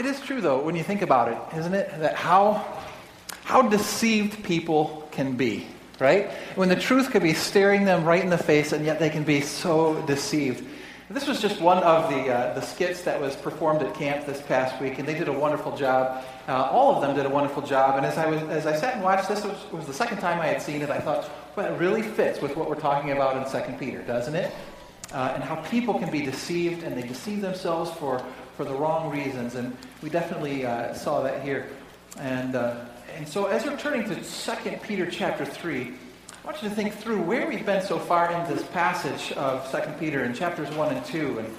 it is true, though, when you think about it, isn't it? That how, how deceived people can be, right? When the truth could be staring them right in the face, and yet they can be so deceived. This was just one of the, uh, the skits that was performed at camp this past week, and they did a wonderful job. Uh, all of them did a wonderful job. And as I, was, as I sat and watched this, it was, it was the second time I had seen it. I thought, well, it really fits with what we're talking about in 2 Peter, doesn't it? Uh, and how people can be deceived, and they deceive themselves for, for the wrong reasons. And we definitely uh, saw that here. And, uh, and so as we're turning to 2 Peter chapter 3, I want you to think through where we've been so far in this passage of 2 Peter in chapters 1 and 2. And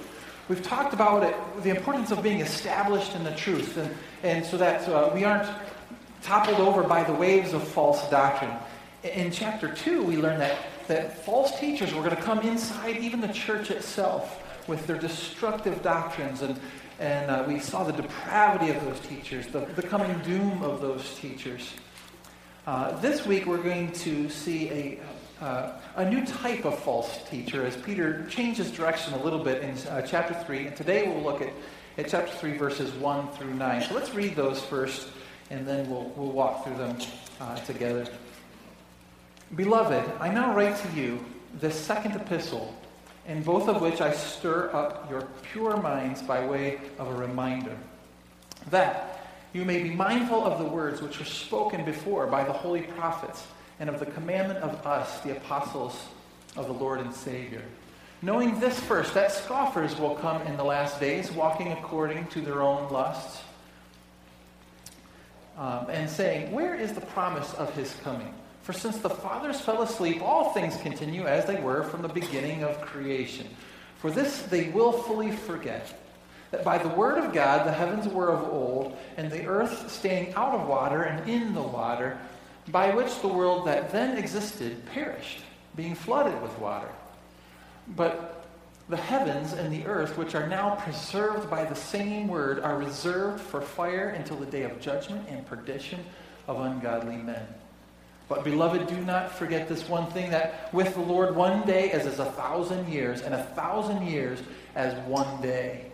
we've talked about it, the importance of being established in the truth, and, and so that uh, we aren't toppled over by the waves of false doctrine. In chapter 2, we learn that, that false teachers were going to come inside even the church itself with their destructive doctrines. And, and uh, we saw the depravity of those teachers, the, the coming doom of those teachers. Uh, this week we're going to see a, uh, a new type of false teacher as Peter changes direction a little bit in uh, chapter 3. And today we'll look at, at chapter 3, verses 1 through 9. So let's read those first, and then we'll, we'll walk through them uh, together. Beloved, I now write to you this second epistle, in both of which I stir up your pure minds by way of a reminder. That you may be mindful of the words which were spoken before by the holy prophets and of the commandment of us, the apostles of the Lord and Savior. Knowing this first, that scoffers will come in the last days, walking according to their own lusts, um, and saying, Where is the promise of his coming? For since the fathers fell asleep, all things continue as they were from the beginning of creation. For this they willfully forget that by the word of God the heavens were of old, and the earth standing out of water and in the water, by which the world that then existed perished, being flooded with water. But the heavens and the earth, which are now preserved by the same word, are reserved for fire until the day of judgment and perdition of ungodly men. But, beloved, do not forget this one thing that with the Lord, one day is as a thousand years, and a thousand years as one day.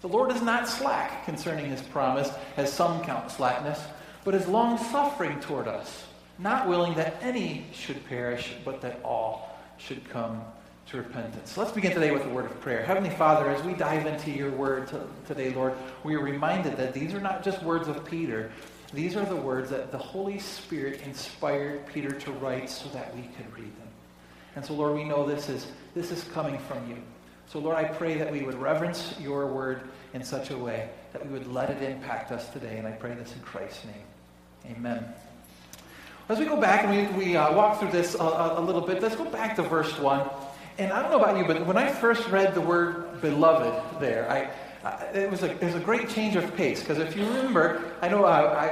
The Lord is not slack concerning his promise, as some count slackness, but is long suffering toward us, not willing that any should perish, but that all should come to repentance. Let's begin today with a word of prayer. Heavenly Father, as we dive into your word today, Lord, we are reminded that these are not just words of Peter. These are the words that the Holy Spirit inspired Peter to write so that we could read them. And so, Lord, we know this is, this is coming from you. So, Lord, I pray that we would reverence your word in such a way that we would let it impact us today. And I pray this in Christ's name. Amen. As we go back and we, we uh, walk through this a, a, little bit, let's go back to verse 1. And I don't know about you, but when I first read the word beloved there, I, it, was a, it was a great change of pace. Because if you remember, I know uh,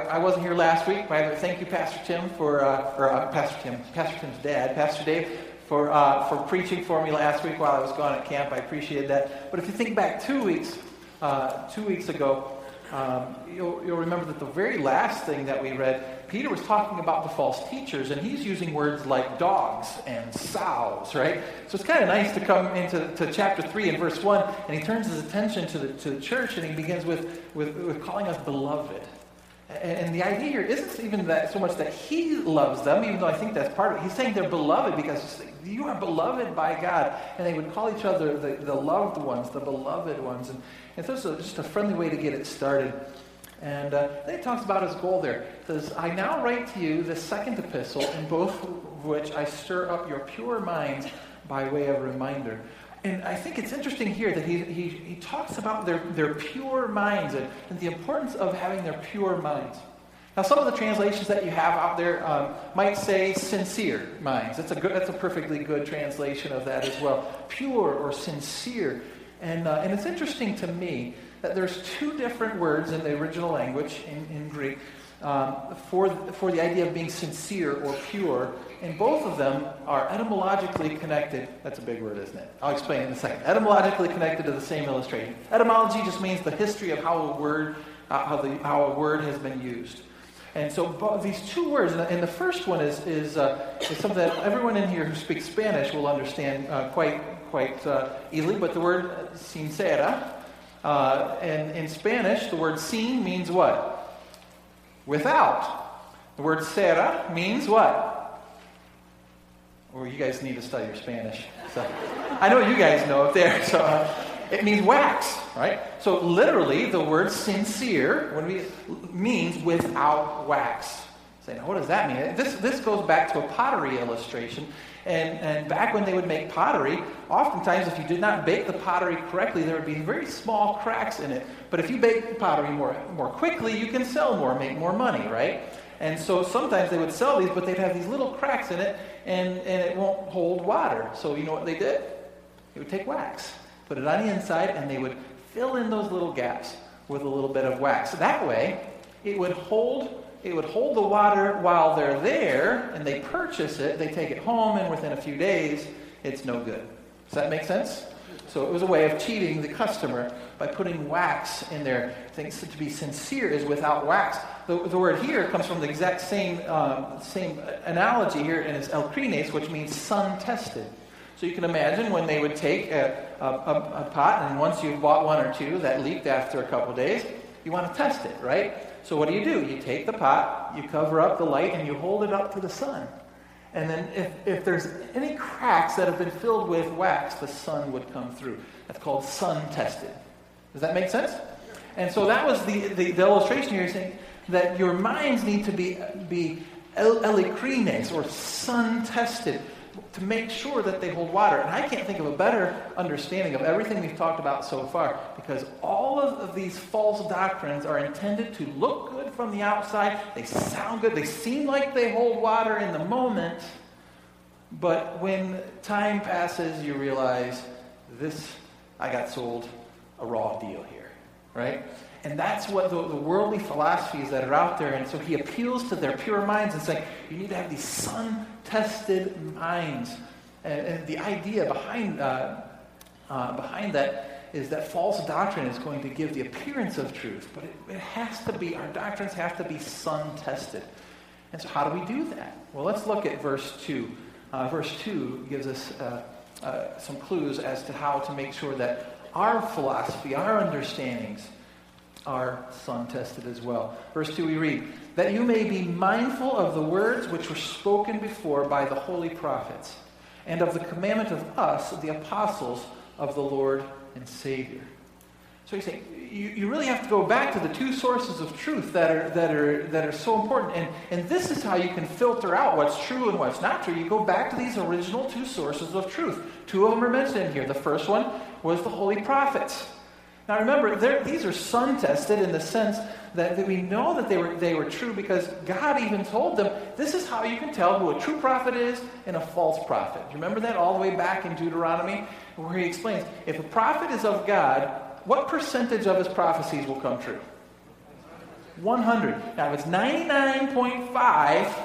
I, I wasn't here last week, but thank you, Pastor Tim, for, uh, or uh, Pastor Tim, Pastor Tim's dad, Pastor Dave, for, uh, for preaching for me last week while I was gone at camp. I appreciate that. But if you think back two weeks, uh, two weeks ago, um, you'll, you'll remember that the very last thing that we read, Peter was talking about the false teachers, and he's using words like dogs and sows, right? So it's kind of nice to come into to chapter 3 and verse 1, and he turns his attention to the, to the church, and he begins with, with, with calling us beloved. And the idea here isn't even that so much that he loves them, even though I think that's part of it. He's saying they're beloved because you are beloved by God. And they would call each other the, the loved ones, the beloved ones. And, and so it's just a friendly way to get it started. And uh, then he talks about his goal there. He says, I now write to you the second epistle, in both of which I stir up your pure minds by way of reminder. And I think it's interesting here that he, he, he talks about their, their pure minds and, and the importance of having their pure minds. Now, some of the translations that you have out there um, might say sincere minds. That's a, good, that's a perfectly good translation of that as well. Pure or sincere. And, uh, and it's interesting to me that there's two different words in the original language in, in Greek um, for, for the idea of being sincere or pure and both of them are etymologically connected. That's a big word, isn't it? I'll explain in a second. Etymologically connected to the same illustration. Etymology just means the history of how a word, uh, how, the, how a word has been used. And so these two words, and the first one is, is, uh, is something that everyone in here who speaks Spanish will understand uh, quite, quite uh, easily, but the word sincera Uh, and in Spanish, the word sin means what? Without. The word cera means what? Or you guys need to study your Spanish. So, I know you guys know it there. So uh, it means wax, right? So literally, the word sincere when we, means without wax. Say, now what does that mean? This, this goes back to a pottery illustration. And, and back when they would make pottery, oftentimes if you did not bake the pottery correctly, there would be very small cracks in it. But if you bake the pottery more, more quickly, you can sell more, make more money, right? And so sometimes they would sell these, but they'd have these little cracks in it, and, and it won't hold water. So you know what they did? They would take wax, put it on the inside, and they would fill in those little gaps with a little bit of wax. That way, it would hold it would hold the water while they're there and they purchase it, they take it home, and within a few days, it's no good. Does that make sense? So it was a way of cheating the customer by putting wax in there. Things to be sincere is without wax. The, the word here comes from the exact same, um, same analogy here, and it's elikrines, which means sun tested. So you can imagine when they would take a, a, a, a pot, and once you've bought one or two that leaked after a couple days, you want to test it, right? So what do you do? You take the pot, you cover up the light, and you hold it up to the sun. And then if, if there's any cracks that have been filled with wax, the sun would come through. That's called sun tested. Does that make sense? And so that was the, the, the illustration here saying that your minds need to be, be elikrines or sun tested to make sure that they hold water. And I can't think of a better understanding of everything we've talked about so far because all of these false doctrines are intended to look good from the outside. They sound good. They seem like they hold water in the moment. But when time passes, you realize this, I got sold a raw deal here, right? And that's what the, the, worldly philosophies that are out there. And so he appeals to their pure minds and saying, you need to have these sun tested minds. And, and, the idea behind, uh, uh, behind that is that false doctrine is going to give the appearance of truth, but it, it has to be, our doctrines have to be sun tested. And so, how do we do that? Well, let's look at verse 2. Uh, verse 2 gives us uh, uh, some clues as to how to make sure that our philosophy, our understandings, are sun tested as well. Verse 2 we read, That you may be mindful of the words which were spoken before by the holy prophets, and of the commandment of us, the apostles of the Lord and Savior. So you say, you, you really have to go back to the two sources of truth that are, that are, that are so important. And, and this is how you can filter out what's true and what's not true. You go back to these original two sources of truth. Two of them are mentioned in here. The first one was the holy prophets. Now remember, these are sun tested in the sense that, that, we know that they were, they were true because God even told them this is how you can tell who a true prophet is and a false prophet. You remember that all the way back in Deuteronomy where he explains if a prophet is of God, what percentage of his prophecies will come true? 100. Now, if it's 99.5,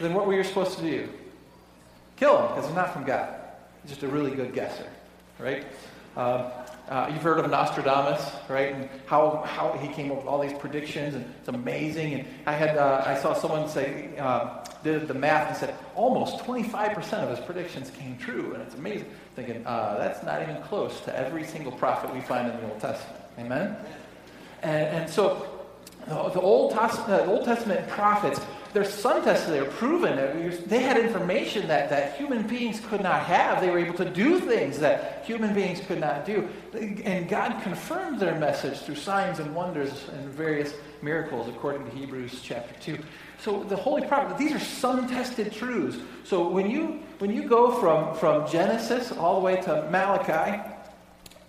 then what were you supposed to do? Kill him because he's not from God. He's just a really good guesser, right? Um, uh, you've heard of Nostradamus, right? And how, how he came up with all these predictions, and it's amazing. And I had uh, I saw someone say uh, did the math and said almost 25% of his predictions came true, and it's amazing. Thinking uh, that's not even close to every single prophet we find in the Old Testament. Amen. And, and so the Old, the Old Testament prophets they're sun tested, they're proven. They had information that, that human beings could not have. They were able to do things that human beings could not do. And God confirmed their message through signs and wonders and various miracles, according to Hebrews chapter 2. So the Holy Prophet, these are sun tested truths. So when you, when you go from, from Genesis all the way to Malachi,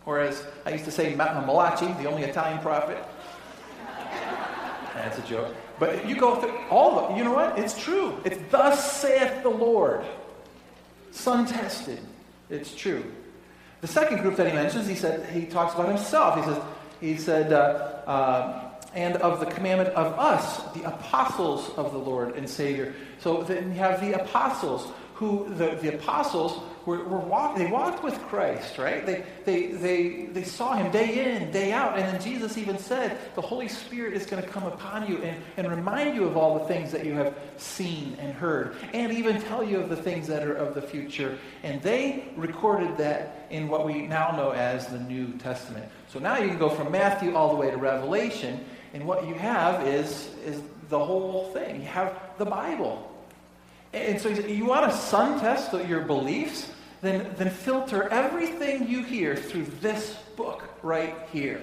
or as I used to say, Malachi, the only Italian prophet, that's a joke. But you go through all of. You know what? It's true. It's thus saith the Lord. Sun tested. It's true. The second group that he mentions, he said he talks about himself. He says, he said, uh, uh, and of the commandment of us, the apostles of the Lord and Savior. So then you have the apostles, who the, the apostles were, were walk, they walked with Christ, right? They, they, they, they saw him day in, day out. And then Jesus even said, the Holy Spirit is going to come upon you and, and remind you of all the things that you have seen and heard, and even tell you of the things that are of the future. And they recorded that in what we now know as the New Testament. So now you can go from Matthew all the way to Revelation, and what you have is, is the whole thing. You have the Bible. And so you want to sun test your beliefs? Then, then filter everything you hear through this book right here.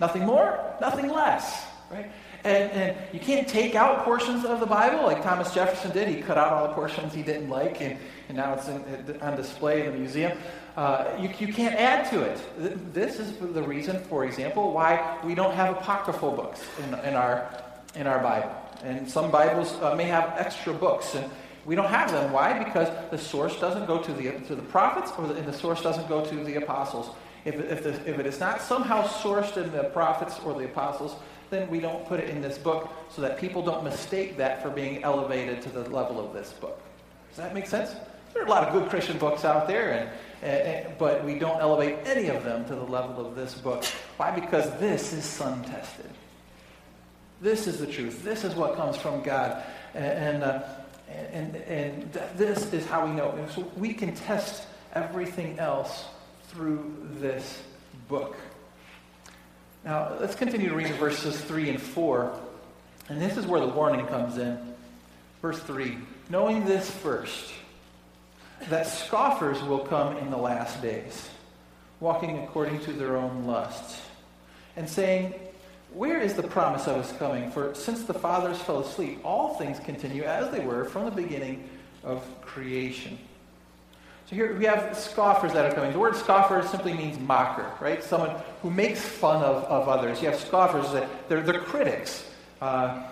Nothing more, nothing less, right? And, and you can't take out portions of the Bible like Thomas Jefferson did. He cut out all the portions he didn't like, and, and now it's in, on display in the museum. Uh, you, you can't add to it. This is the reason, for example, why we don't have apocryphal books in, in, our, in our Bible. And some Bibles uh, may have extra books, and we don't have them. Why? Because the source doesn't go to the, to the prophets, or the, and the source doesn't go to the apostles. If, if, the, if it is not somehow sourced in the prophets or the apostles, then we don't put it in this book so that people don't mistake that for being elevated to the level of this book. Does that make sense? There are a lot of good Christian books out there, and, and, but we don't elevate any of them to the level of this book. Why? Because this is sun tested. This is the truth. This is what comes from God. And, uh, and, and this is how we know. So we can test everything else through this book. Now, let's continue to read verses 3 and 4. And this is where the warning comes in. Verse 3 Knowing this first, that scoffers will come in the last days, walking according to their own lusts, and saying, where is the promise of his coming? For since the fathers fell asleep, all things continue as they were from the beginning of creation. So here we have scoffers that are coming. The word scoffer simply means mocker, right? Someone who makes fun of, of others. You have scoffers that they're, they're critics. Uh,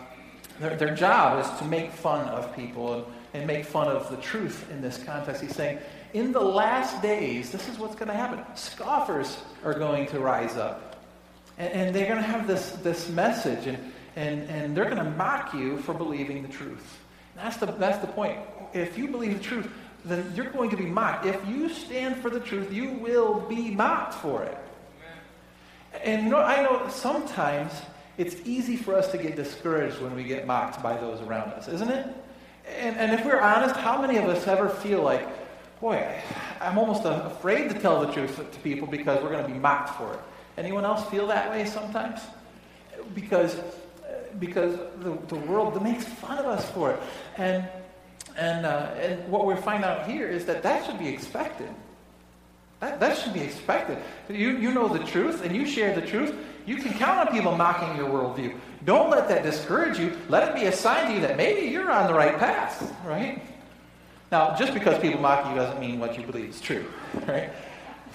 their, their job is to make fun of people and, and make fun of the truth in this context. He's saying, in the last days, this is what's going to happen. Scoffers are going to rise up. And, and they're going to have this, this message, and, and, and they're going to mock you for believing the truth. That's the, that's the point. If you believe the truth, then you're going to be mocked. If you stand for the truth, you will be mocked for it. And you know, I know sometimes it's easy for us to get discouraged when we get mocked by those around us, isn't it? And, and if we're honest, how many of us ever feel like, boy, I'm almost afraid to tell the truth to people because we're going to be mocked for it? Anyone else feel that way sometimes? Because, because the, the world makes fun of us for it. And, and, uh, and what we find out here is that that should be expected. That, that should be expected. You, you know the truth and you share the truth. You can count on people mocking your worldview. Don't let that discourage you. Let it be a sign to you that maybe you're on the right path, right? Now, just because people mock you doesn't mean what you believe is true, right?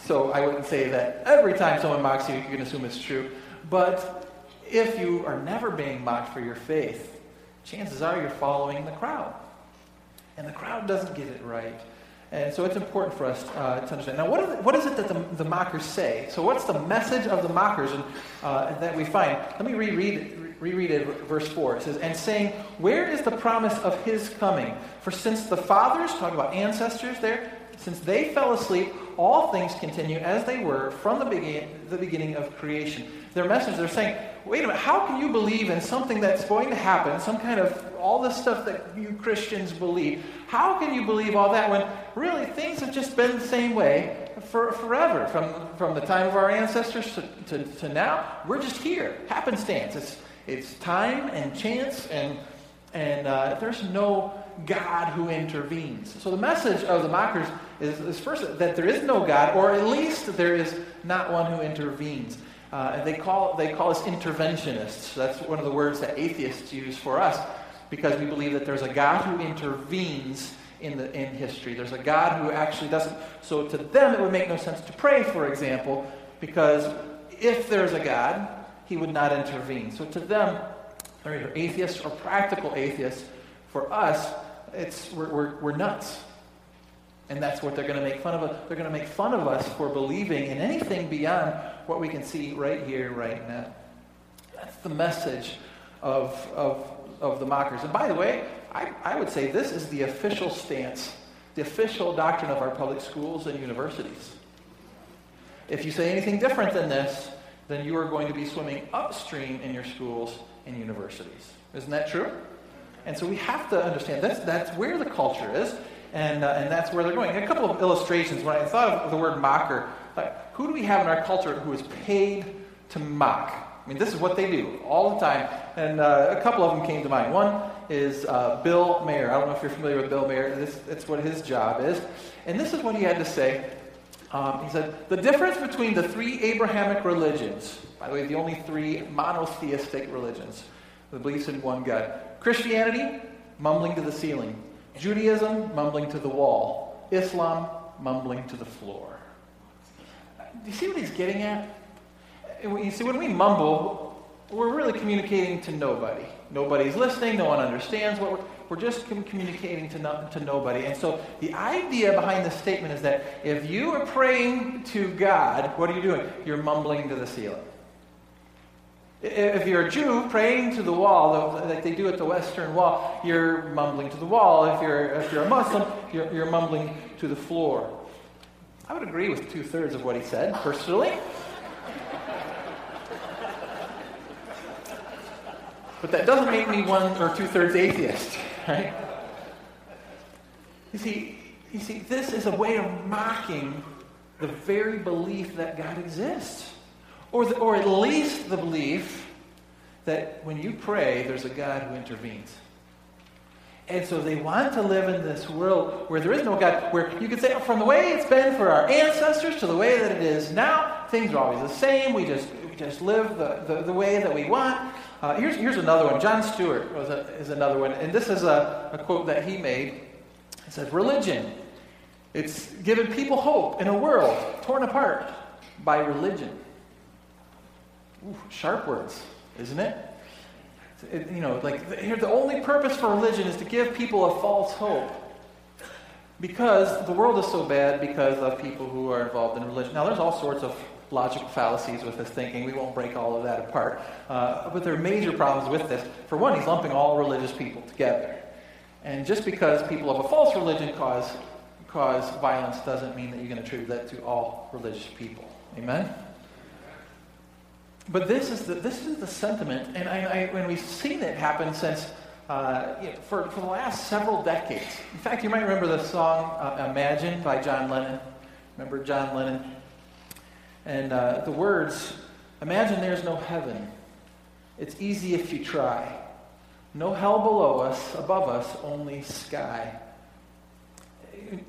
So I wouldn't say that every time someone mocks you, you can assume it's true. But if you are never being mocked for your faith, chances are you're following the crowd. And the crowd doesn't get it right. And so it's important for us uh, to understand. Now, what, it, what is it that the, the, mockers say? So, what's the message of the mockers and, uh, that we find? Let me reread, reread it, verse 4. It says, And saying, Where is the promise of his coming? For since the fathers, talk about ancestors there, since they fell asleep, all things continue as they were from the, begin- the beginning of creation. Their message, they're saying, wait a minute, how can you believe in something that's going to happen, some kind of all this stuff that you Christians believe? How can you believe all that when really things have just been the same way for forever? From, from the time of our ancestors to, to, to now, we're just here, happenstance. It's, it's time and chance, and, and uh, there's no God who intervenes. So the message of the mockers is, is, first that there is no God, or at least there is not one who intervenes. Uh, they, call, they call us interventionists. That's one of the words that atheists use for us because we believe that there's a God who intervenes in, the, in history. There's a God who actually doesn't. So to them, it would make no sense to pray, for example, because if there's a God, he would not intervene. So to them, they're either atheists or practical atheists. For us, it's, we're, we're, we're nuts. And that's what they're going to make fun of us. They're going to make fun of us for believing in anything beyond what we can see right here, right now. That's the message of, of, of the mockers. And by the way, I, I would say this is the official stance the official doctrine of our public schools and universities. If you say anything different than this, then you are going to be swimming upstream in your schools and universities. Isn't that true? And so we have to understand that's, that's where the culture is, and, uh, and that's where they're going. A couple of illustrations. When I thought of the word mocker, like, who do we have in our culture who is paid to mock? I mean, this is what they do all the time. And uh, a couple of them came to mind. One is uh, Bill Maher. I don't know if you're familiar with Bill Maher. This, that's what his job is. And this is what he had to say. Um, he said, The difference between the three Abrahamic religions, by the way, the only three monotheistic religions, the beliefs in one God Christianity, mumbling to the ceiling. Judaism, mumbling to the wall. Islam, mumbling to the floor. Do you see what he's getting at? You see, when we mumble, we're really communicating to nobody. Nobody's listening, no one understands what we're, we're just communicating to, no, to nobody. And so the idea behind this statement is that if you are praying to God, what are you doing? You're mumbling to the ceiling. If you're a Jew praying to the wall, like they do at the Western Wall, you're mumbling to the wall. If you're, if you're a Muslim, you're, you're mumbling to the floor. I would agree with two thirds of what he said, personally. But that doesn't make me one or two thirds atheist, right? You see, you see, this is a way of mocking the very belief that God exists. Or, the, or at least the belief that when you pray, there's a God who intervenes. And so they want to live in this world where there is no God, where you could say, from the way it's been for our ancestors to the way that it is now, things are always the same. We just, we just live the, the, the way that we want. Uh, here's, here's another one. Jon Stewart was a, is another one. And this is a, a quote that he made. It says, Religion, it's given people hope in a world torn apart by religion. Ooh, sharp words, isn't it? it? You know, like here, the only purpose for religion is to give people a false hope. Because the world is so bad because of people who are involved in religion. Now, there's all sorts of logical fallacies with his thinking. We won't break all of that apart. Uh, but there are major problems with this. For one, he's lumping all religious people together. And just because people of a false religion cause, cause violence doesn't mean that you can attribute that to all religious people. Amen? But this is the, this is the sentiment, and I, I, when we've seen it happen since uh, you know, for, for the last several decades. In fact, you might remember the song uh, Imagine by John Lennon. Remember John Lennon? And uh, the words Imagine there's no heaven. It's easy if you try. No hell below us, above us, only sky.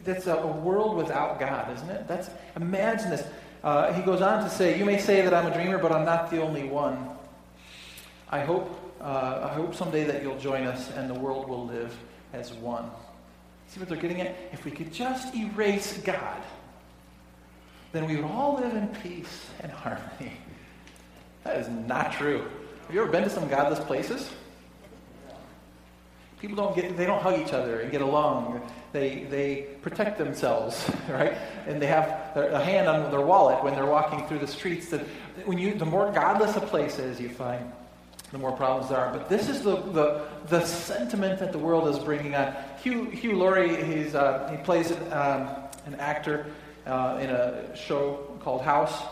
That's a, world without God, isn't it? That's imagine this. Uh, he goes on to say, You may say that I'm a dreamer, but I'm not the only one. I hope, uh, I hope someday that you'll join us and the world will live as one. See what they're getting at? If we could just erase God, then we would all live in peace and harmony. That is not true. Have you ever been to some godless places? People don't get, they don't hug each other and get along. They, they protect themselves, right? And they have a hand on their wallet when they're walking through the streets. That when you, the more godless a place is, you find, the more problems there are. But this is the, the, the sentiment that the world is bringing on. Hugh, Hugh Laurie, he's, uh, he plays um, an actor uh, in a show called House.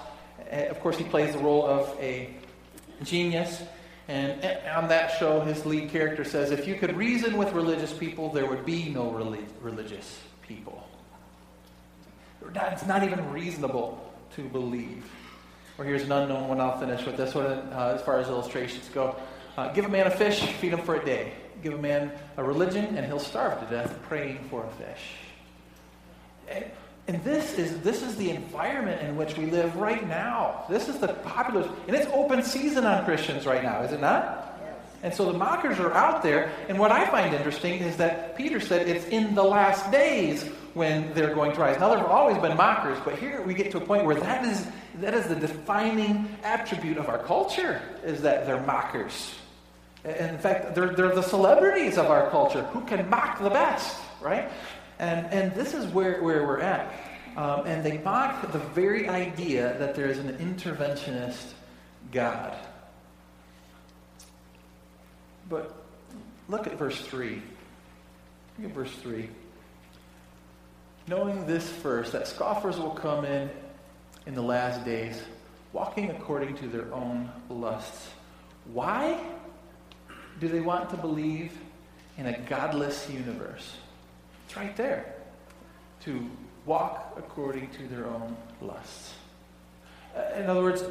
And of course, he plays the role of a genius and on that show, his lead character says, if you could reason with religious people, there would be no relig- religious people. It's not even reasonable to believe. Or here's an unknown one, I'll finish with this one uh, as far as illustrations go. Uh, give a man a fish, feed him for a day. Give a man a religion, and he'll starve to death praying for a fish. And this is, this is the environment in which we live right now. This is the popular, and it's open season on Christians right now, is it not? Yes. And so the mockers are out there. And what I find interesting is that Peter said it's in the last days when they're going to rise. Now, there have always been mockers, but here we get to a point where that is, that is the defining attribute of our culture, is that they're mockers. And in fact, they're, they're the celebrities of our culture who can mock the best, right? And, and this is where, where we're at. Um, and they mock the very idea that there is an interventionist God. But look at verse 3. Look at verse 3. knowing this first, that scoffers will come in in the last days, walking according to their own lusts. Why do they want to believe in a godless universe? It's right there. To walk according to their own lusts. Uh, in other words,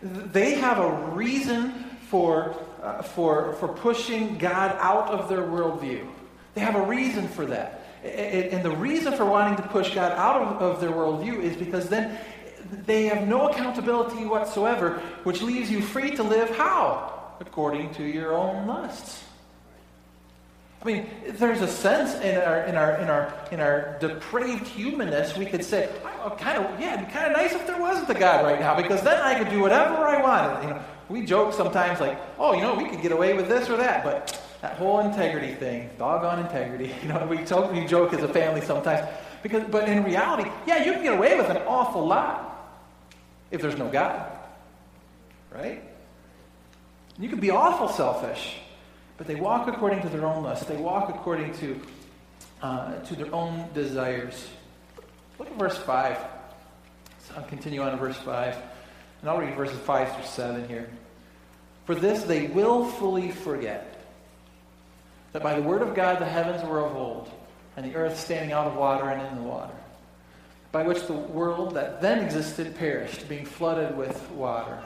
they have a reason for, uh, for, for pushing God out of their worldview. They have a reason for that. And the reason for wanting to push God out of, of their worldview is because then they have no accountability whatsoever, which leaves you free to live how? According to your own lusts. I mean, there's a sense in our in our in our in our depraved humanness we could say, oh, kind of yeah, it'd be kind of nice if there wasn't a God right now because then I could do whatever I wanted. You know, we joke sometimes like, oh, you know, we could get away with this or that, but that whole integrity thing, doggone integrity. You know, we joke, we joke as a family sometimes because, but in reality, yeah, you can get away with an awful lot if there's no God, right? You can be awful selfish but they walk according to their own lust. They walk according to, uh, to their own desires. Look at verse 5. So I'll continue on to verse 5. And I'll read verses 5 through 7 here. For this they willfully forget that by the word of God the heavens were of old, and the earth standing out of water and in the water, by which the world that then existed perished, being flooded with water.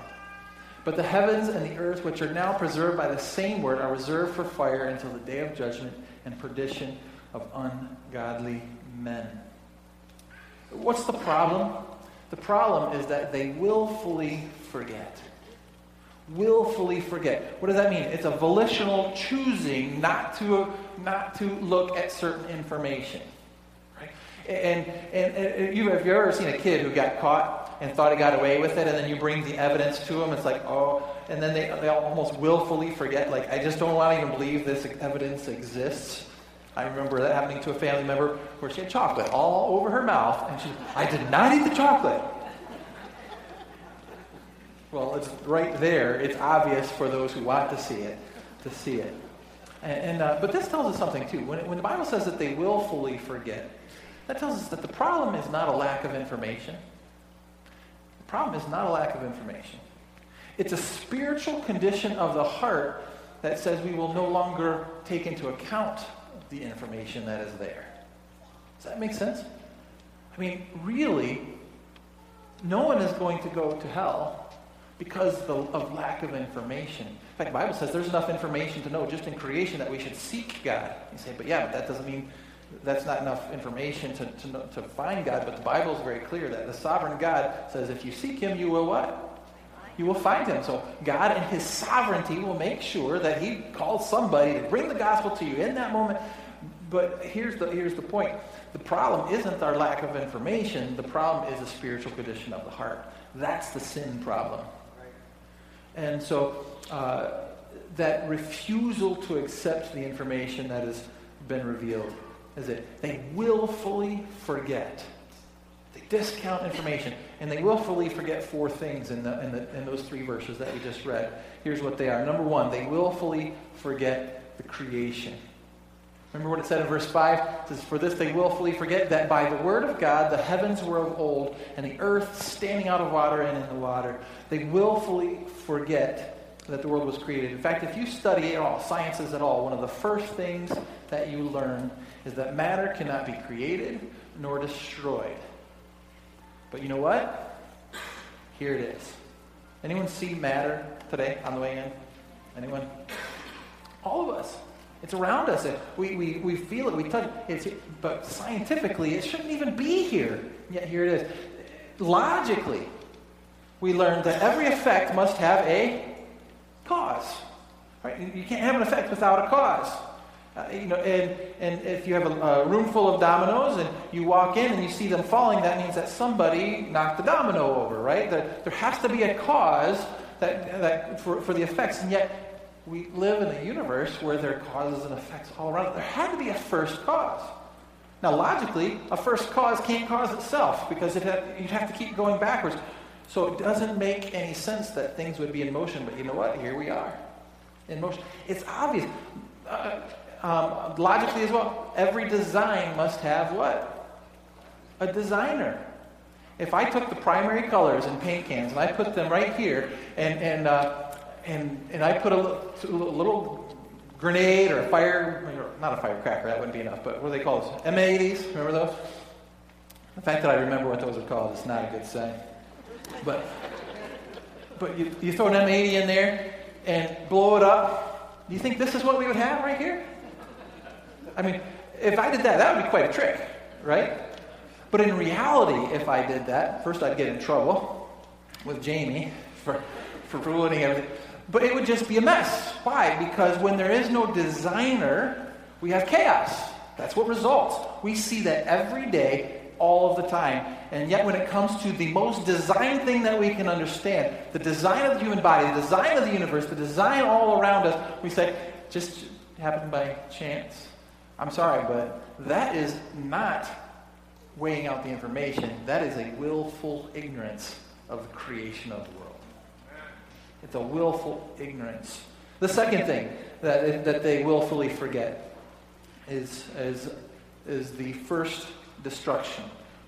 But the heavens and the earth, which are now preserved by the same word, are reserved for fire until the day of judgment and perdition of ungodly men. What's the problem? The problem is that they willfully forget. Willfully forget. What does that mean? It's a volitional choosing not to, not to look at certain information. Right? And, and, and you, have you ever seen a kid who got caught and thought he got away with it, and then you bring the evidence to them. It's like, oh, and then they, they almost willfully forget, like, I just don't want to even believe this evidence exists. I remember that happening to a family member where she had chocolate all over her mouth, and she, I did not eat the chocolate. Well, it's right there. It's obvious for those who want to see it, to see it. And, and uh, but this tells us something too. When, when the Bible says that they willfully forget, that tells us that the problem is not a lack of information problem is not a lack of information. It's a spiritual condition of the heart that says we will no longer take into account the information that is there. Does that make sense? I mean, really, no one is going to go to hell because of lack of information. In fact, the Bible says there's enough information to know just in creation that we should seek God. You say, but yeah, but that doesn't mean that's not enough information to, to, to find God, but the Bible is very clear that the sovereign God says if you seek him, you will what? You will find him. So God in his sovereignty will make sure that he calls somebody to bring the gospel to you in that moment. But here's the, here's the point. The problem isn't our lack of information. The problem is the spiritual condition of the heart. That's the sin problem. And so uh, that refusal to accept the information that has been revealed is it they willfully forget. They discount information, and they willfully forget four things in, the, in, the, in those three verses that we just read. Here's what they are. Number one, they willfully forget the creation. Remember what it said in verse 5? It says, For this they willfully forget that by the word of God the heavens were of old, and the earth standing out of water and in the water. They willfully forget that the world was created. In fact, if you study at all, sciences at all, one of the first things that you learn is that matter cannot be created nor destroyed. But you know what? Here it is. Anyone see matter today on the way in? Anyone? All of us. It's around us. We, we, we feel it. We touch it. But scientifically, it shouldn't even be here. Yet here it is. Logically, we learned that every effect must have a cause. Right? You can't have an effect without a cause. Uh, you know, and, and if you have a, a, room full of dominoes and you walk in and you see them falling, that means that somebody knocked the domino over, right? There, there has to be a cause that, that for, for the effects, and yet we live in a universe where there are causes and effects all around. There had to be a first cause. Now, logically, a first cause can't cause itself because it had, you'd have to keep going backwards. So it doesn't make any sense that things would be in motion, but you know what? Here we are in motion. It's obvious. Uh, um, logically as well, every design must have what? a designer. If I took the primary colors in paint cans and I put them right here, and, and, uh, and, and I put a little, a little grenade or a fire, not a firecracker, that wouldn't be enough, but what are they called? M80s, remember those? The fact that I remember what those are called is not a good sign. But, but you, you throw an M80 in there and blow it up. Do you think this is what we would have right here? I mean, if I did that, that would be quite a trick, right? But in reality, if I did that, first I'd get in trouble with Jamie for, for ruining everything. But it would just be a mess. Why? Because when there is no designer, we have chaos. That's what results. We see that every day, all of the time. And yet, when it comes to the most designed thing that we can understand, the design of the human body, the design of the universe, the design all around us, we say, just happened by chance. I'm sorry, but that is not weighing out the information. That is a willful ignorance of the creation of the world. It's a willful ignorance. The second thing that, that they willfully forget is, is, is the first destruction.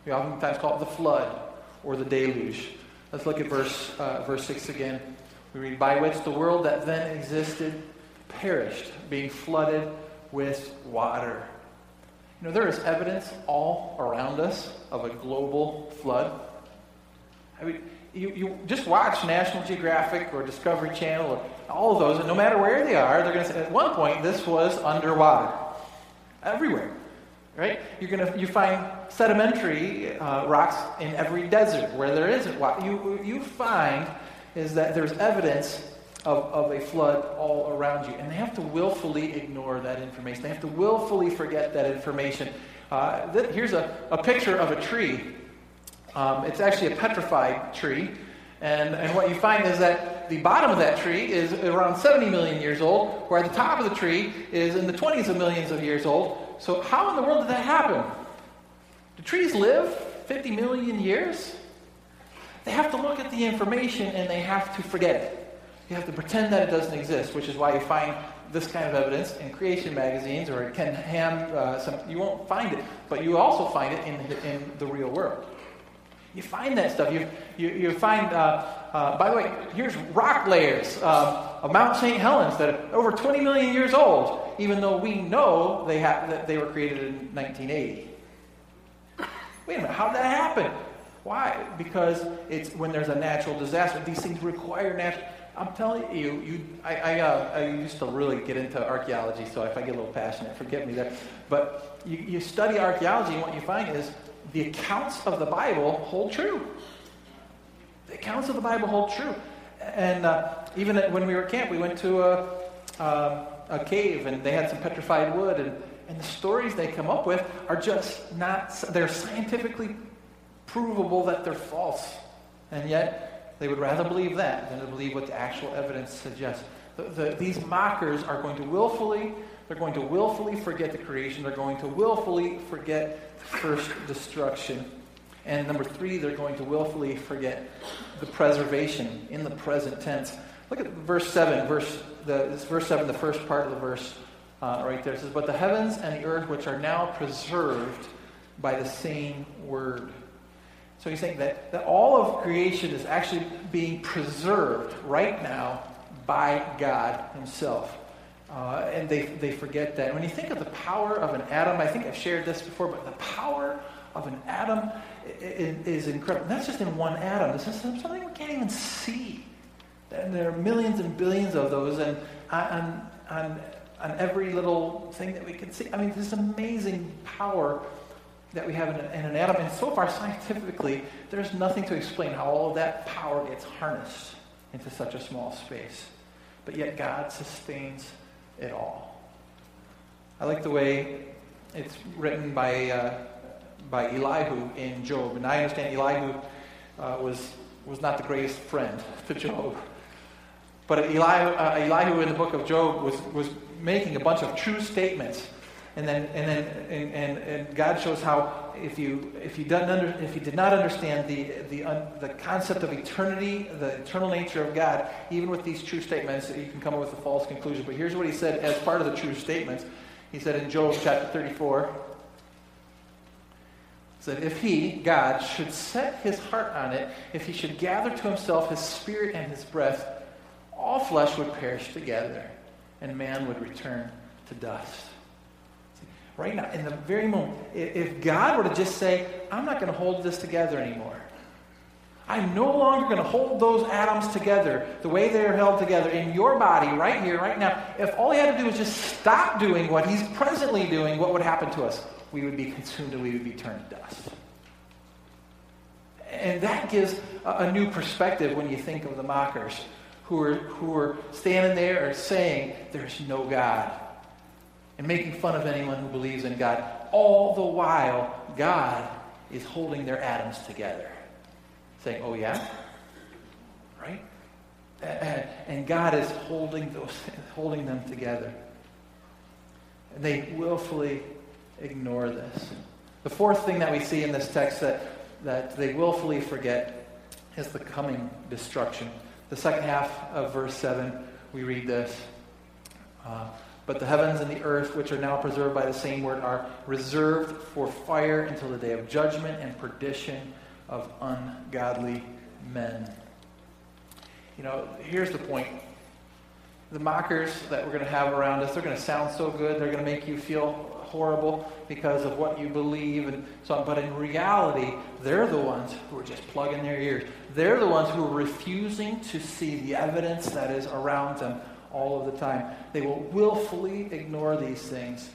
We oftentimes call it the flood or the deluge. Let's look at verse, uh, verse 6 again. We read, By which the world that then existed perished, being flooded with water. You know, there is evidence all around us of a global flood. I mean, you, you just watch National Geographic or Discovery Channel or all of those, and no matter where they are, they're going to say, at one point, this was underwater. Everywhere. Right? You're going to you find sedimentary uh, rocks in every desert where there isn't water. You, you find is that there's evidence of, of a flood all around you. And they have to willfully ignore that information. They have to willfully forget that information. Uh, th- here's a, a picture of a tree. Um, it's actually a petrified tree. And, and what you find is that the bottom of that tree is around 70 million years old, where the top of the tree is in the 20s of millions of years old. So, how in the world did that happen? Do trees live 50 million years? They have to look at the information and they have to forget it. You have to pretend that it doesn't exist, which is why you find this kind of evidence in creation magazines or Ken Ham. Uh, some, you won't find it, but you also find it in, in the real world. You find that stuff. You, you, you find, uh, uh, by the way, here's rock layers uh, of Mount St. Helens that are over 20 million years old, even though we know they, ha- that they were created in 1980. Wait a minute, how did that happen? Why? Because it's when there's a natural disaster. These things require natural. I'm telling you, you I, I, uh, I, used to really get into archaeology, so if I get a little passionate, forgive me there. But you, you study archaeology, and what you find is the accounts of the Bible hold true. The accounts of the Bible hold true. And uh, even when we were at camp, we went to a, uh, a cave, and they had some petrified wood, and, and the stories they come up with are just not, they're scientifically provable that they're false. And yet, they would rather believe that than to believe what the actual evidence suggests. The, the, these mockers are going to willfully, they're going to willfully forget the creation. They're going to willfully forget the first destruction. And number three, they're going to willfully forget the preservation in the present tense. Look at verse 7, verse, the, verse 7, the first part of the verse uh, right there. It says, But the heavens and the earth, which are now preserved by the same word. So he's saying that, that all of creation is actually being preserved right now by God Himself. Uh, and they, they forget that. When you think of the power of an atom, I think I've shared this before, but the power of an atom is, incredible. And that's just in one atom. This is something we can't even see. And there are millions and billions of those, and on, on, on every little thing that we can see. I mean, this amazing power that we have in, in an atom. And so far, scientifically, there's nothing to explain how all of that power gets harnessed into such a small space. But yet, God sustains it all. I like the way it's written by, uh, by Elihu in Job. And I understand Elihu uh, was, was not the greatest friend to Job. But Elihu, uh, Elihu in the book of Job was, was making a bunch of true statements and then, and then, and, and, and God shows how if you if you didn't under, if you did not understand the the un, the concept of eternity, the eternal nature of God, even with these true statements, you can come up with a false conclusion. But here's what He said as part of the true statements. He said in Job chapter 34. that if he, God, should set his heart on it, if he should gather to himself his spirit and his breath, all flesh would perish together, and man would return to dust. Right now, in the very moment, if God were to just say, I'm not going to hold this together anymore, I'm no longer going to hold those atoms together the way they are held together in your body right here, right now. If all he had to do was just stop doing what he's presently doing, what would happen to us? We would be consumed and we would be turned to dust. And that gives a, new perspective when you think of the mockers who are, who are standing there and saying, There's no God, and making fun of anyone who believes in God. All the while, God is holding their atoms together saying, Oh, yeah? Right? And, God is holding, those, holding them together. And they willfully ignore this. The fourth thing that we see in this text that, that they willfully forget is the coming destruction. The second half of verse 7, we read this. Uh, but the heavens and the earth, which are now preserved by the same word, are reserved for fire until the day of judgment and perdition of ungodly men. You know, here's the point. The mockers that we're going to have around us, they're going to sound so good, they're going to make you feel horrible because of what you believe and so on. But in reality, they're the ones who are just plugging their ears. They're the ones who are refusing to see the evidence that is around them all of the time. They will willfully ignore these things.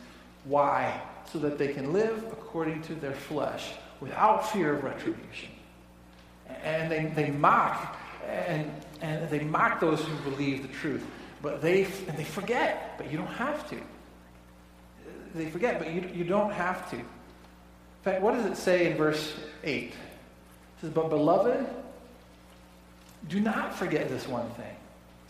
Why? So that they can live according to their flesh without fear of retribution. And they, they mock and, and they mock those who believe the truth. But they, and they forget, but you don't have to. They forget, but you, you don't have to. In fact, what does it say in verse 8? It says, But beloved, do not forget this one thing.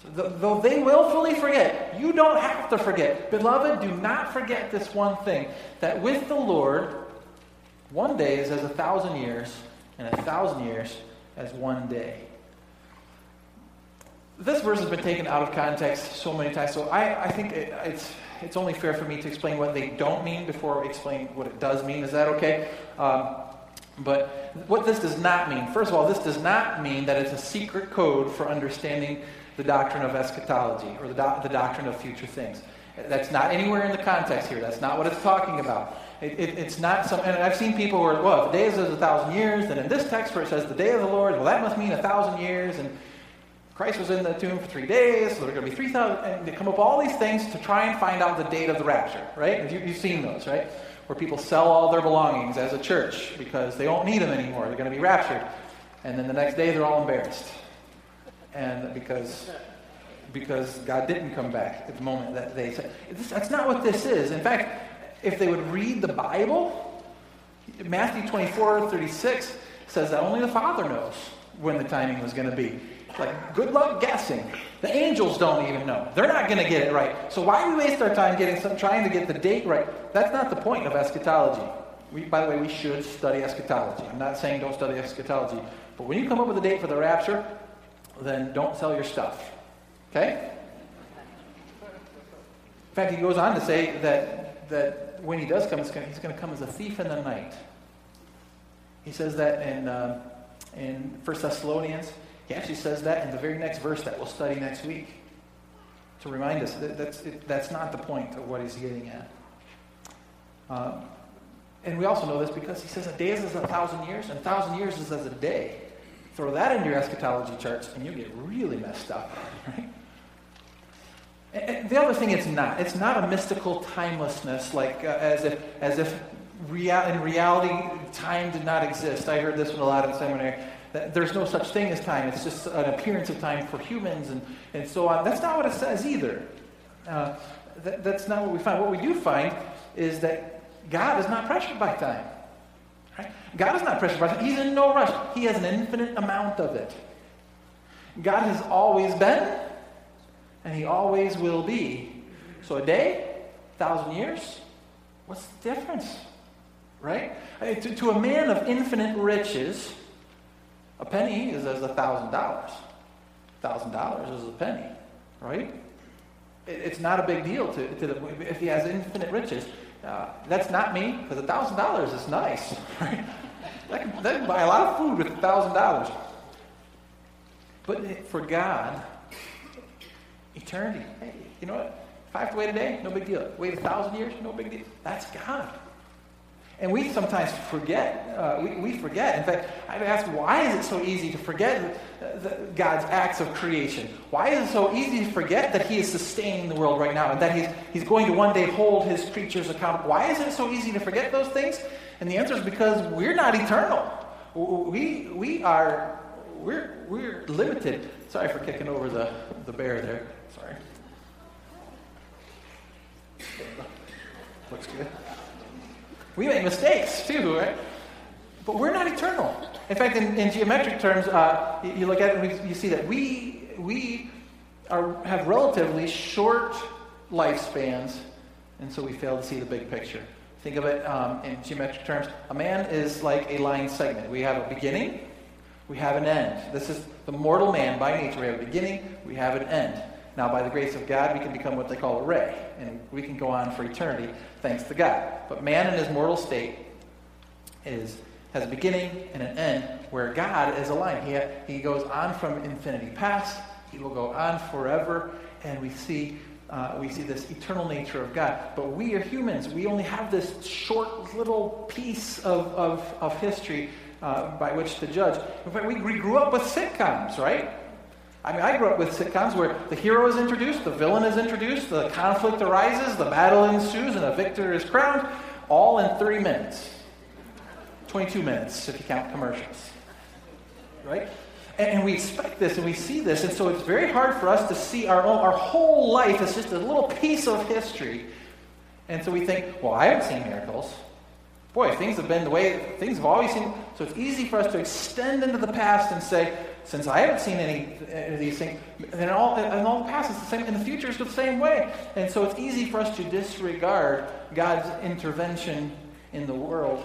Though they willfully forget, you don't have to forget. Beloved, do not forget this one thing that with the Lord, one day is as a thousand years, and a thousand years as one day. This verse has been taken out of context so many times, so I, I think it, it's, it's only fair for me to explain what they don't mean before I explain what it does mean. Is that okay? Um, but what this does not mean, first of all, this does not mean that it's a secret code for understanding the doctrine of eschatology or the, do- the doctrine of future things. That's not anywhere in the context here. That's not what it's talking about. It, it, it's not some, and I've seen people who are, well, the day is a thousand years, then in this text where it says the day of the Lord, well, that must mean a thousand years, and Christ was in the tomb for three days, so there are going to be 3,000, and they come up all these things to try and find out the date of the rapture, right? You, you've seen those, right? Where people sell all their belongings as a church because they don't need them anymore. They're going to be raptured. And then the next day they're all embarrassed. And because because God didn't come back at the moment that they said. That's not what this is. In fact, if they would read the Bible, Matthew 24, 36 says that only the Father knows when the timing was going to be. Like, good luck guessing. The angels don't even know. They're not going to get it right. So why do we waste our time getting some, trying to get the date right? That's not the point of eschatology. We, by the way, we should study eschatology. I'm not saying don't study eschatology. But when you come up with a date for the rapture, then don't sell your stuff. Okay? In fact, he goes on to say that, that when he does come, he's going to come as a thief in the night. He says that in, uh, in 1 Thessalonians. He actually says that in the very next verse that we'll study next week to remind us that that's, it, that's not the point of what he's getting at. Uh, and we also know this because he says a day is as a thousand years, and a thousand years is as a day. Throw that into your eschatology charts, and you'll get really messed up, right? And the other thing it's not. It's not a mystical timelessness, like uh, as if, as if rea- in reality time did not exist. I heard this one a lot in seminary. There's no such thing as time. It's just an appearance of time for humans and, and so on. That's not what it says either. Uh, that, that's not what we find. What we do find is that God is not pressured by time. Right? God is not time. He's in no rush. He has an infinite amount of it. God has always been and he always will be. So a day, a thousand years, what's the difference? Right? I mean, to, to, a man of infinite riches, a penny is as a thousand dollars. Thousand dollars is a penny, right? It, it's not a big deal to, to the, if he has infinite riches. Uh, that's not me, because a thousand dollars is nice, right? That can, that can buy a lot of food with $1,000. But for God, eternity, hey, you know what? If I have to wait a day, no big deal. Wait a thousand years, no big deal. That's God. And we sometimes forget. Uh, we, we forget. In fact, I've asked, why is it so easy to forget the, the, God's acts of creation? Why is it so easy to forget that He is sustaining the world right now and that He's, he's going to one day hold His creatures accountable? Why is it so easy to forget those things? And the answer is because we're not eternal. We, we are we're, we're limited. Sorry for kicking over the, the bear there. Sorry. Looks good. We make mistakes too, right? But we're not eternal. In fact, in, in geometric terms, uh, you, look at it and you see that we, we are, have relatively short lifespans, and so we fail to see the big picture. Think of it um, in geometric terms. A man is like a line segment. We have a beginning, we have an end. This is the mortal man by nature. We have a beginning, we have an end. Now, by the grace of God, we can become what they call a ray, and we can go on for eternity thanks to God. But man in his mortal state is has a beginning and an end, where God is a line. He, he goes on from infinity past. He will go on forever, and we see uh, we see this eternal nature of God. But we are humans. We only have this short little piece of, of, of history uh, by which to judge. In fact, we, we grew up with sitcoms, right? I mean, I grew up with sitcoms where the hero is introduced, the villain is introduced, the conflict arises, the battle ensues, and a victor is crowned, all in 30 minutes. 22 minutes if you count commercials. Right? And, and, we expect this and we see this, and so it's very hard for us to see our own, our whole life as just a little piece of history. And so we think, well, I haven't seen miracles. Boy, things have been the way things have always seemed. So it's easy for us to extend into the past and say, since I haven't seen any, of these things, and all, in all the past it's the same, in the future it's the same way. And so it's easy for us to disregard God's intervention in the world.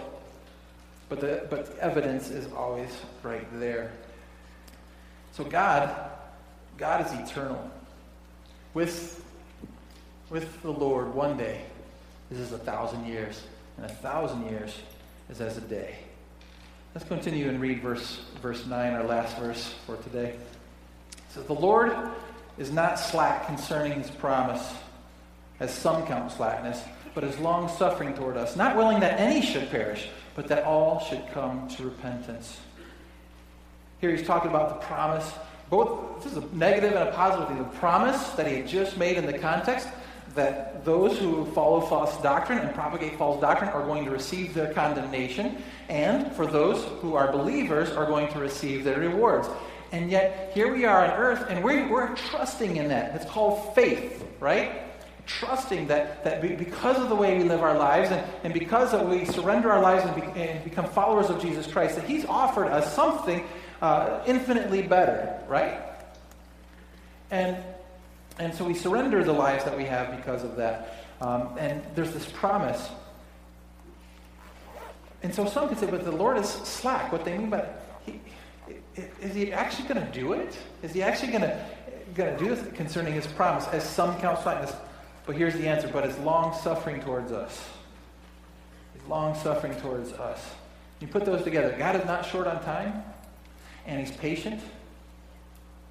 But the, but the evidence is always right there. So God, God is eternal. With, with the Lord one day, this is a thousand years and a thousand years is as a day. Let's continue and read verse, verse 9, our last verse for today. It says, The Lord is not slack concerning his promise, as some count slackness, but is long suffering toward us, not willing that any should perish, but that all should come to repentance. Here he's talking about the promise, both this is a negative and a positive thing. The promise that he had just made in the context that those who follow false doctrine and propagate false doctrine are going to receive their condemnation, and for those who are believers are going to receive their rewards. And yet, here we are on earth, and we're, we're trusting in that. It's called faith, right? Trusting that, that because of the way we live our lives and, and because of we surrender our lives and, be, and become followers of Jesus Christ, that He's offered us something uh, infinitely better, right? And and so we surrender the lives that we have because of that. Um, and there's this promise. And so some could say, but the Lord is slack. What they mean by he, is he actually going to do it? Is he actually going to going to do this concerning his promise? As some count slackness. But here's the answer. But it's long suffering towards us. He's long suffering towards us. You put those together. God is not short on time, and he's patient.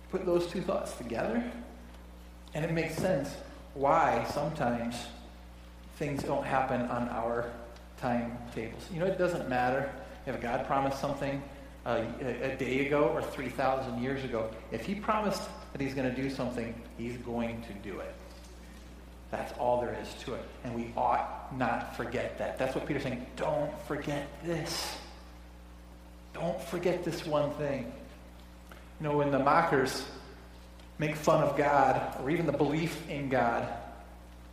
Put those two thoughts together and it makes sense why sometimes things don't happen on our timetables. You know, it doesn't matter if God promised something uh, a, a day ago or 3,000 years ago. If He promised that He's going to do something, He's going to do it. That's all there is to it. And we ought not forget that. That's what Peter's saying. Don't forget this. Don't forget this one thing. You know, when the mockers make fun of God or even the belief in God.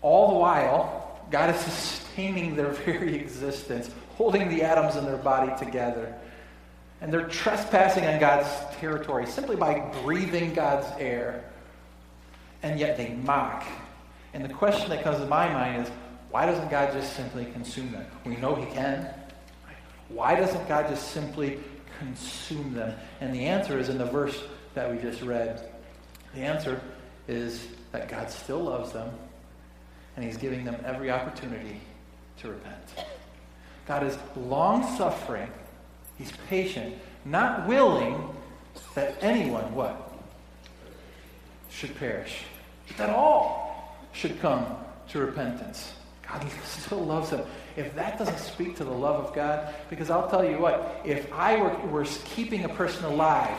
All the while, God is sustaining their very existence, holding the atoms in their body together. And they're trespassing on God's territory simply by breathing God's air. And yet they mock. And the question that comes to my mind is why doesn't God just simply consume them? We know He can. Why doesn't God just simply consume them? And the answer is in the verse that we just read. The answer is that God still loves them and he's giving them every opportunity to repent. God is long suffering He's patient, not willing that anyone, what? Should perish. That all should come to repentance. God still loves them. If that doesn't speak to the love of God, because I'll tell you what, if I were, were keeping a person alive,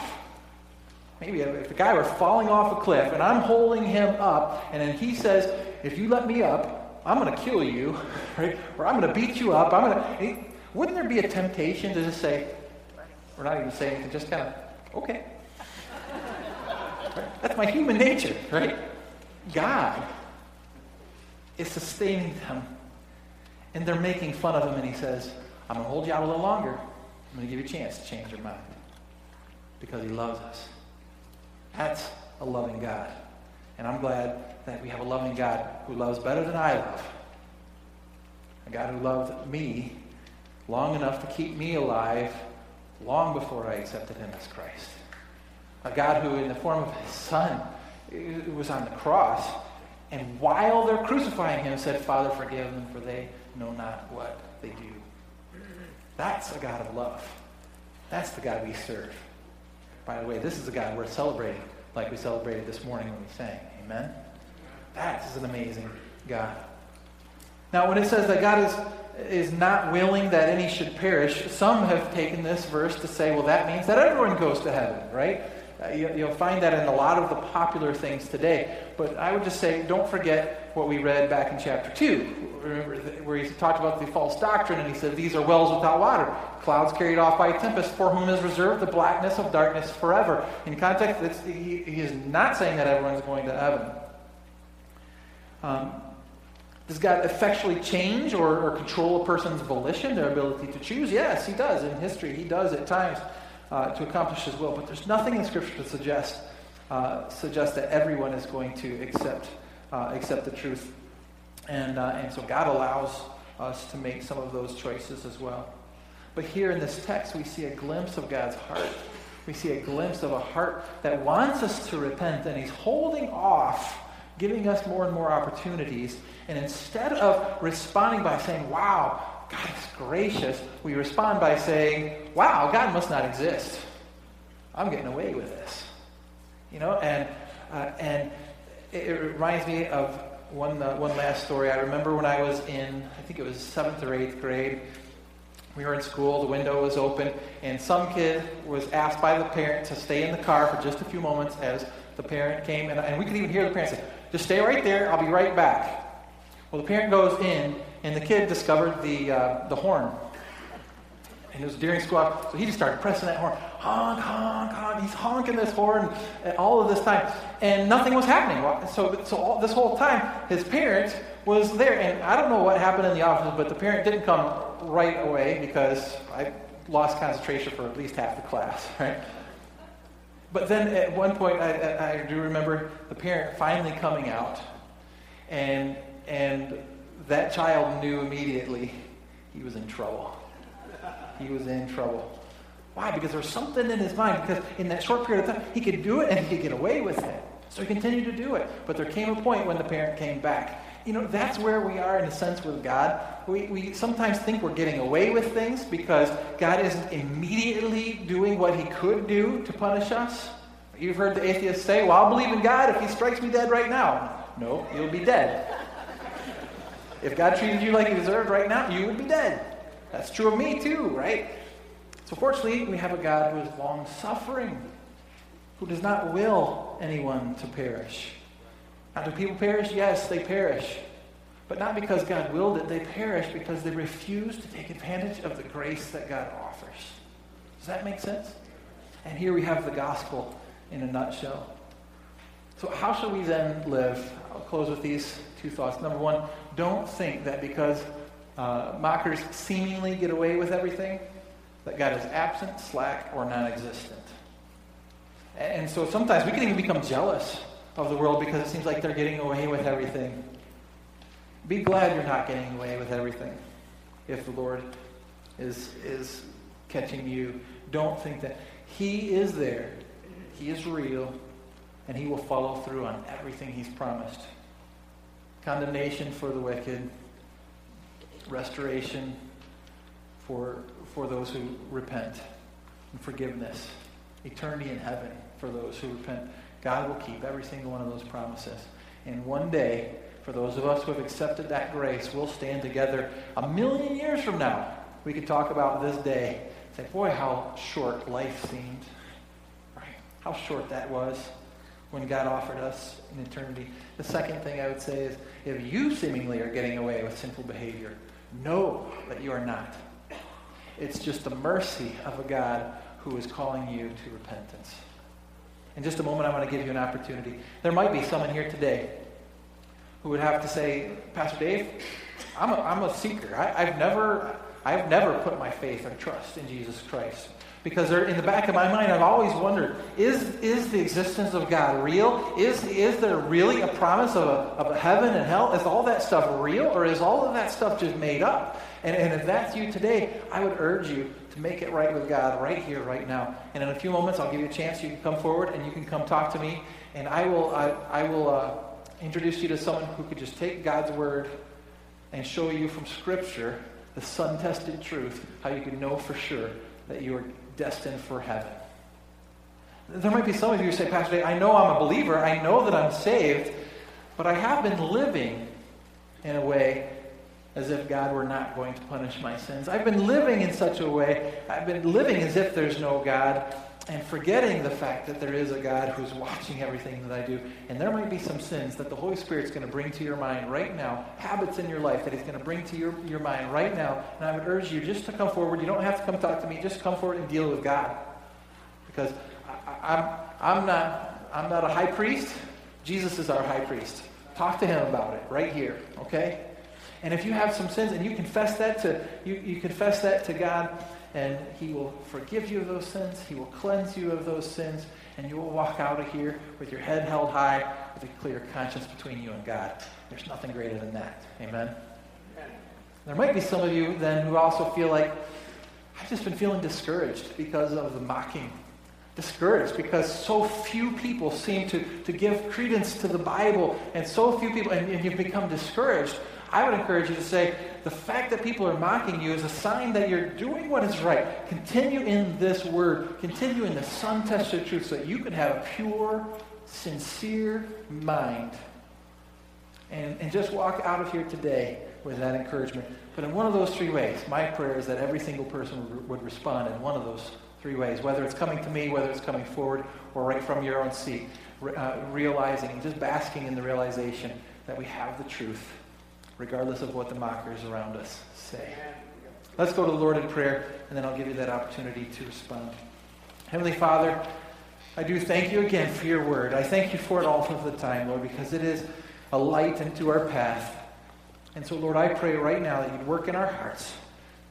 maybe if a guy were falling off a cliff and I'm holding him up, and then he says, if you let me up, I'm going to kill you, right? Or I'm going to beat you up. I'm going to. Wouldn't there be a temptation to just say, We're not even saying anything, just kind of, okay. Right? That's my human nature, right? God is sustaining them. And they're making fun of him, and he says, I'm going to hold you out a little longer. I'm going to give you a chance to change your mind. Because he loves us. That's a loving God. And I'm glad that we have a loving God who loves better than I love. A God who loved me long enough to keep me alive long before I accepted him as Christ. A God who, in the form of his Son, was on the cross, and while they're crucifying him, said, Father, forgive them, for they know not what they do. That's a God of love. That's the God we serve. By the way, this is the God we're celebrating, like we celebrated this morning when we sang. Amen? That is an amazing God. Now, when it says that God is, is not willing that any should perish, some have taken this verse to say, well, that means that everyone goes to heaven, right? Uh, you, will find that in a lot of the popular things today. But I would just say, don't forget what we read back in chapter 2, remember, where he talked about the false doctrine, and he said, These are wells without water, clouds carried off by a tempest, for whom is reserved the blackness of darkness forever. In context, he, he, is not saying that everyone's going to heaven. Um, does God effectually change or, or, control a person's volition, their ability to choose? Yes, he does. In history, he does at times uh, to accomplish his will. But there's nothing in Scripture to suggest, uh, suggest that everyone is going to accept, uh, accept the truth. And, uh, and so God allows us to make some of those choices as well. But here in this text, we see a glimpse of God's heart. We see a glimpse of a heart that wants us to repent, and He's holding off, giving us more and more opportunities. And instead of responding by saying, Wow, God is gracious, we respond by saying, Wow, God must not exist. I'm getting away with this. You know, and, uh, and it, it reminds me of one, uh, one last story. I remember when I was in, I think it was seventh or eighth grade. We were in school, the window was open, and some kid was asked by the parent to stay in the car for just a few moments as the parent came, and, and we could even hear the parent say, Just stay right there, I'll be right back. Well, the parent goes in, and the kid discovered the, uh, the horn and it was during school, so he just started pressing that horn. Honk, honk, honk. He's honking this horn all of this time. And nothing was happening. So, so all, this whole time, his parent was there. And I don't know what happened in the office, but the parent didn't come right away because I lost concentration for at least half the class, right? But then at one point, I, I do remember the parent finally coming out, and, and that child knew immediately he was in trouble he was in trouble. Why? Because there was something in his mind. Because in that short period of time, he could do it and he could get away with it. So he continued to do it. But there came a point when the parent came back. You know, that's where we are in a sense with God. We, we sometimes think we're getting away with things because God isn't immediately doing what he could do to punish us. You've heard the atheists say, Well, I'll believe in God if he strikes me dead right now. No, you'll be dead. If God treated you like he deserved right now, you would be dead. That's true of me too, right? So fortunately, we have a God who is long suffering, who does not will anyone to perish. Now, do people perish? Yes, they perish. But not because God willed it, they perish because they refuse to take advantage of the grace that God offers. Does that make sense? And here we have the gospel in a nutshell. So, how shall we then live? I'll close with these two thoughts. Number one, don't think that because uh, mockers seemingly get away with everything, that God is absent, slack, or non existent. And so sometimes we can even become jealous of the world because it seems like they're getting away with everything. Be glad you're not getting away with everything if the Lord is, is catching you. Don't think that He is there, He is real, and He will follow through on everything He's promised. Condemnation for the wicked restoration for, for those who repent, and forgiveness, eternity in heaven for those who repent. God will keep every single one of those promises. And one day, for those of us who have accepted that grace, we'll stand together a million years from now. We could talk about this day. Say, boy, how short life seemed. Right? How short that was when God offered us an eternity. The second thing I would say is if you seemingly are getting away with sinful behavior, know that you are not. It's just the mercy of a God who is calling you to repentance. In just a moment, I want to give you an opportunity. There might be someone here today who would have to say, Pastor Dave, I'm a, I'm a seeker. I, have never, I've never put my faith or trust in Jesus Christ. Because in the back of my mind, I've always wondered, is, is the existence of God real? Is, is there really a promise of a, of heaven and hell? Is all that stuff real, or is all of that stuff just made up? And, and if that's you today, I would urge you to make it right with God right here, right now. And in a few moments, I'll give you a chance. You can come forward and you can come talk to me. And I will, I, I will uh, introduce you to someone who could just take God's word and show you from Scripture the sun tested truth, how you can know for sure that you are destined for heaven. There might be some of you who say, Pastor, I know I'm a believer, I know that I'm saved, but I have been living in a way as if God were not going to punish my sins. I've been living in such a way, I've been living as if there's no God and forgetting the fact that there is a God who's watching everything that I do. And there might be some sins that the Holy Spirit's going to bring to your mind right now, habits in your life that He's going to bring to your, your mind right now. And I would urge you just to come forward. You don't have to come talk to me, just come forward and deal with God. Because I, I'm, I'm, not, I'm not a high priest. Jesus is our high priest. Talk to him about it right here, okay? And if you have some sins and you confess that to you, you confess that to God, and He will forgive you of those sins. He will cleanse you of those sins, and you will walk out of here with your head held high, with a clear conscience between you and God. There's nothing greater than that. Amen. There might be some of you then who also feel like I've just been feeling discouraged because of the mocking discouraged because so few people seem to, to give credence to the Bible, and so few people, and, and, you've become discouraged. I would encourage you to say, the fact that people are mocking you is a sign that you're doing what is right. Continue in this word, continue in the sun tested truth so that you can have a pure, sincere mind. And, and just walk out of here today with that encouragement. But in one of those three ways, my prayer is that every single person would, respond in one of those three ways, whether it's coming to me, whether it's coming forward, or right from your own seat, uh, realizing, and just basking in the realization that we have the truth, regardless of what the mockers around us say. Let's go to the Lord in prayer, and then I'll give you that opportunity to respond. Heavenly Father, I do thank you again for your word. I thank you for it all of the time, Lord, because it is a light into our path. And so, Lord, I pray right now that you'd work in our hearts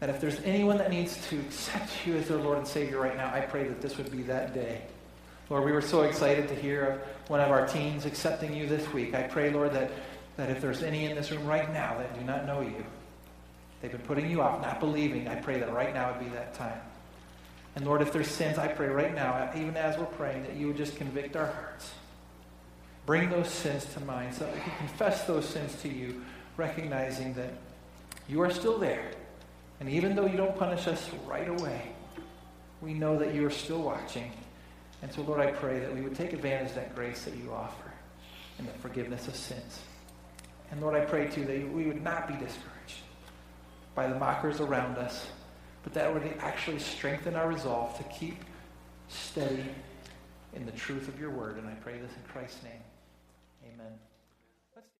that if there's anyone that needs to accept you as their Lord and Savior right now, I pray that this would be that day. Lord, we were so excited to hear of one of our teens accepting you this week. I pray, Lord, that, that if there's any in this room right now that do not know you, they've been putting you off, not believing, I pray that right now would be that time. And Lord, if there's sins, I pray right now, even as we're praying, that you would just convict our hearts. Bring those sins to mind so that we can confess those sins to you, recognizing that you are still there and even though you don't punish us right away, we know that you are still watching. And so, Lord, I pray that we would take advantage of that grace that you offer and the forgiveness of sins. And Lord, I pray too that we would not be discouraged by the mockers around us, but that would actually strengthen our resolve to keep steady in the truth of your word. And I pray this in Christ's name.